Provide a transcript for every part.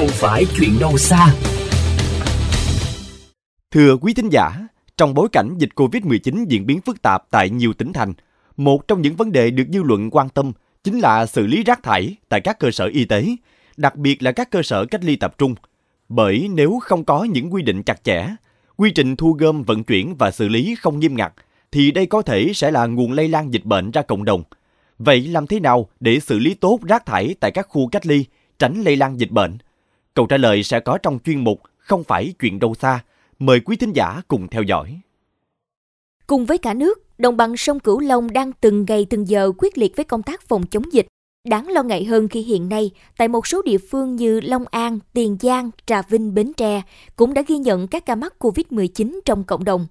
không phải chuyện đâu xa. Thưa quý thính giả, trong bối cảnh dịch Covid-19 diễn biến phức tạp tại nhiều tỉnh thành, một trong những vấn đề được dư luận quan tâm chính là xử lý rác thải tại các cơ sở y tế, đặc biệt là các cơ sở cách ly tập trung. Bởi nếu không có những quy định chặt chẽ, quy trình thu gom, vận chuyển và xử lý không nghiêm ngặt, thì đây có thể sẽ là nguồn lây lan dịch bệnh ra cộng đồng. Vậy làm thế nào để xử lý tốt rác thải tại các khu cách ly, tránh lây lan dịch bệnh? Câu trả lời sẽ có trong chuyên mục Không phải chuyện đâu xa. Mời quý thính giả cùng theo dõi. Cùng với cả nước, đồng bằng sông Cửu Long đang từng ngày từng giờ quyết liệt với công tác phòng chống dịch. Đáng lo ngại hơn khi hiện nay, tại một số địa phương như Long An, Tiền Giang, Trà Vinh, Bến Tre cũng đã ghi nhận các ca mắc COVID-19 trong cộng đồng.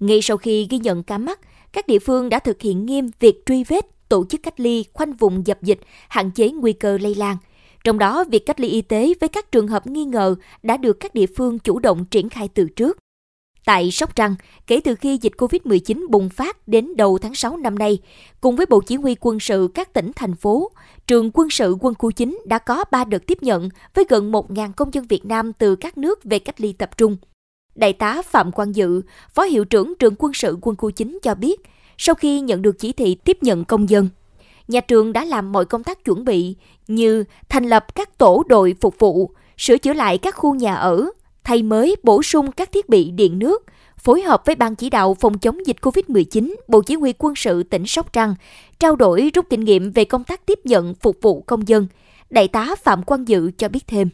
Ngay sau khi ghi nhận ca mắc, các địa phương đã thực hiện nghiêm việc truy vết, tổ chức cách ly, khoanh vùng dập dịch, hạn chế nguy cơ lây lan. Trong đó, việc cách ly y tế với các trường hợp nghi ngờ đã được các địa phương chủ động triển khai từ trước. Tại Sóc Trăng, kể từ khi dịch COVID-19 bùng phát đến đầu tháng 6 năm nay, cùng với Bộ Chỉ huy quân sự các tỉnh, thành phố, trường quân sự quân khu 9 đã có 3 đợt tiếp nhận với gần 1.000 công dân Việt Nam từ các nước về cách ly tập trung. Đại tá Phạm Quang Dự, Phó Hiệu trưởng trường quân sự quân khu 9 cho biết, sau khi nhận được chỉ thị tiếp nhận công dân, nhà trường đã làm mọi công tác chuẩn bị như thành lập các tổ đội phục vụ, sửa chữa lại các khu nhà ở, thay mới bổ sung các thiết bị điện nước, phối hợp với Ban chỉ đạo phòng chống dịch COVID-19, Bộ Chỉ huy quân sự tỉnh Sóc Trăng, trao đổi rút kinh nghiệm về công tác tiếp nhận phục vụ công dân. Đại tá Phạm Quang Dự cho biết thêm.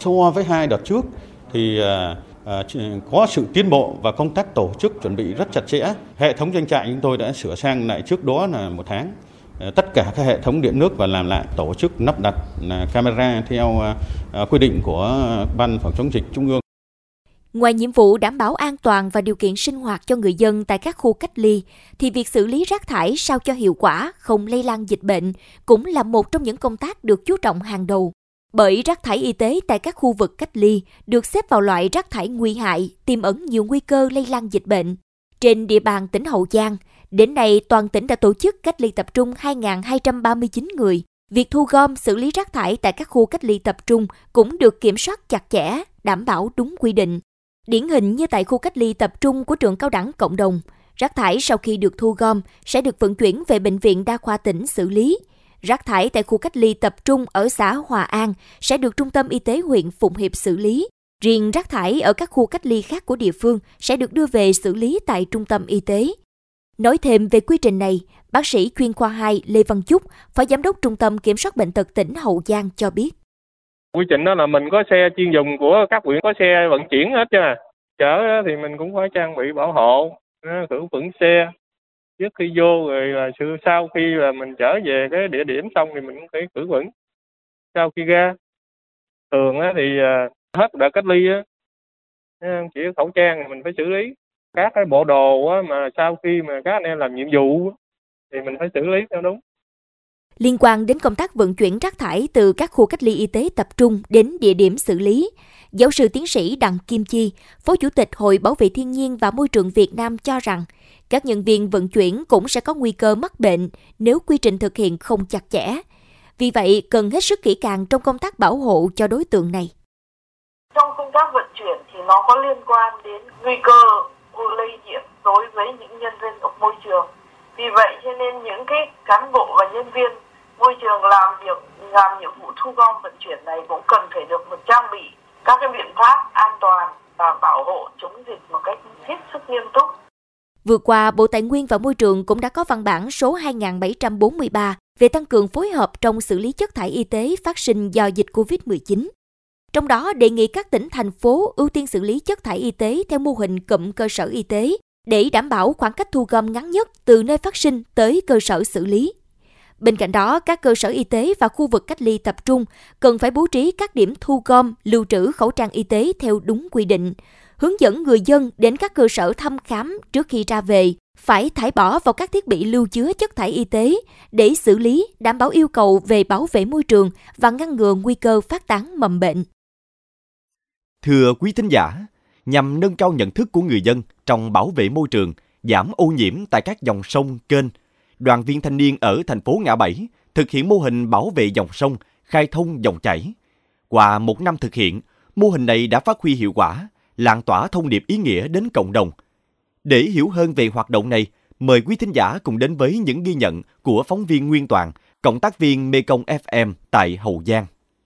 So với hai đợt trước thì à, à, có sự tiến bộ và công tác tổ chức chuẩn bị rất chặt chẽ. Hệ thống doanh trại chúng tôi đã sửa sang lại trước đó là một tháng. Ờ, tất cả các hệ thống điện nước và làm lại tổ chức lắp đặt camera theo ờ, ờ, quy định của Ban phòng chống dịch Trung ương. Ngoài nhiệm vụ đảm bảo an toàn và điều kiện sinh hoạt cho người dân tại các khu cách ly, thì việc xử lý rác thải sao cho hiệu quả, không lây lan dịch bệnh cũng là một trong những công tác được chú trọng hàng đầu. Bởi rác thải y tế tại các khu vực cách ly được xếp vào loại rác thải nguy hại, tiềm ẩn nhiều nguy cơ lây lan dịch bệnh. Trên địa bàn tỉnh Hậu Giang, đến nay toàn tỉnh đã tổ chức cách ly tập trung 2.239 người. Việc thu gom xử lý rác thải tại các khu cách ly tập trung cũng được kiểm soát chặt chẽ, đảm bảo đúng quy định. Điển hình như tại khu cách ly tập trung của trường cao đẳng cộng đồng, rác thải sau khi được thu gom sẽ được vận chuyển về bệnh viện đa khoa tỉnh xử lý. Rác thải tại khu cách ly tập trung ở xã Hòa An sẽ được Trung tâm Y tế huyện Phụng Hiệp xử lý. Riêng rác thải ở các khu cách ly khác của địa phương sẽ được đưa về xử lý tại trung tâm y tế. Nói thêm về quy trình này, bác sĩ chuyên khoa 2 Lê Văn Chúc, Phó Giám đốc Trung tâm Kiểm soát Bệnh tật tỉnh Hậu Giang cho biết. Quy trình đó là mình có xe chuyên dùng của các huyện có xe vận chuyển hết chứ à. Chở thì mình cũng phải trang bị bảo hộ, ờ, khử khuẩn xe, trước khi vô rồi là sự sau khi là mình trở về cái địa điểm xong thì mình cũng phải khử khuẩn sau khi ra thường thì ờ, hết đợt cách ly á ờ, chỉ khẩu trang thì mình phải xử lý các cái bộ đồ á, mà sau khi mà các anh em làm nhiệm vụ thì mình phải xử lý theo đúng Liên quan đến công tác vận chuyển rác thải từ các khu cách ly y tế tập trung đến địa điểm xử lý, giáo sư tiến sĩ Đặng Kim Chi, Phó Chủ tịch Hội Bảo vệ Thiên nhiên và Môi trường Việt Nam cho rằng, các nhân viên vận chuyển cũng sẽ có nguy cơ mắc bệnh nếu quy trình thực hiện không chặt chẽ. Vì vậy, cần hết sức kỹ càng trong công tác bảo hộ cho đối tượng này. Trong công tác vận chuyển thì nó có liên quan đến nguy cơ lây nhiễm đối với những nhân viên ở môi trường. Vì vậy cho nên những cái cán bộ và nhân viên môi trường làm việc làm nhiệm vụ thu gom vận chuyển này cũng cần phải được một trang bị các cái biện pháp an toàn và bảo hộ chống dịch một cách hết sức nghiêm túc. Vừa qua, Bộ Tài nguyên và Môi trường cũng đã có văn bản số 2743 về tăng cường phối hợp trong xử lý chất thải y tế phát sinh do dịch COVID-19. Trong đó đề nghị các tỉnh thành phố ưu tiên xử lý chất thải y tế theo mô hình cụm cơ sở y tế để đảm bảo khoảng cách thu gom ngắn nhất từ nơi phát sinh tới cơ sở xử lý. Bên cạnh đó, các cơ sở y tế và khu vực cách ly tập trung cần phải bố trí các điểm thu gom, lưu trữ khẩu trang y tế theo đúng quy định, hướng dẫn người dân đến các cơ sở thăm khám trước khi ra về, phải thải bỏ vào các thiết bị lưu chứa chất thải y tế để xử lý, đảm bảo yêu cầu về bảo vệ môi trường và ngăn ngừa nguy cơ phát tán mầm bệnh. Thưa quý thính giả, nhằm nâng cao nhận thức của người dân trong bảo vệ môi trường, giảm ô nhiễm tại các dòng sông, kênh, đoàn viên thanh niên ở thành phố Ngã Bảy thực hiện mô hình bảo vệ dòng sông, khai thông dòng chảy. Qua một năm thực hiện, mô hình này đã phát huy hiệu quả, lan tỏa thông điệp ý nghĩa đến cộng đồng. Để hiểu hơn về hoạt động này, mời quý thính giả cùng đến với những ghi nhận của phóng viên Nguyên Toàn, cộng tác viên Mekong FM tại Hậu Giang.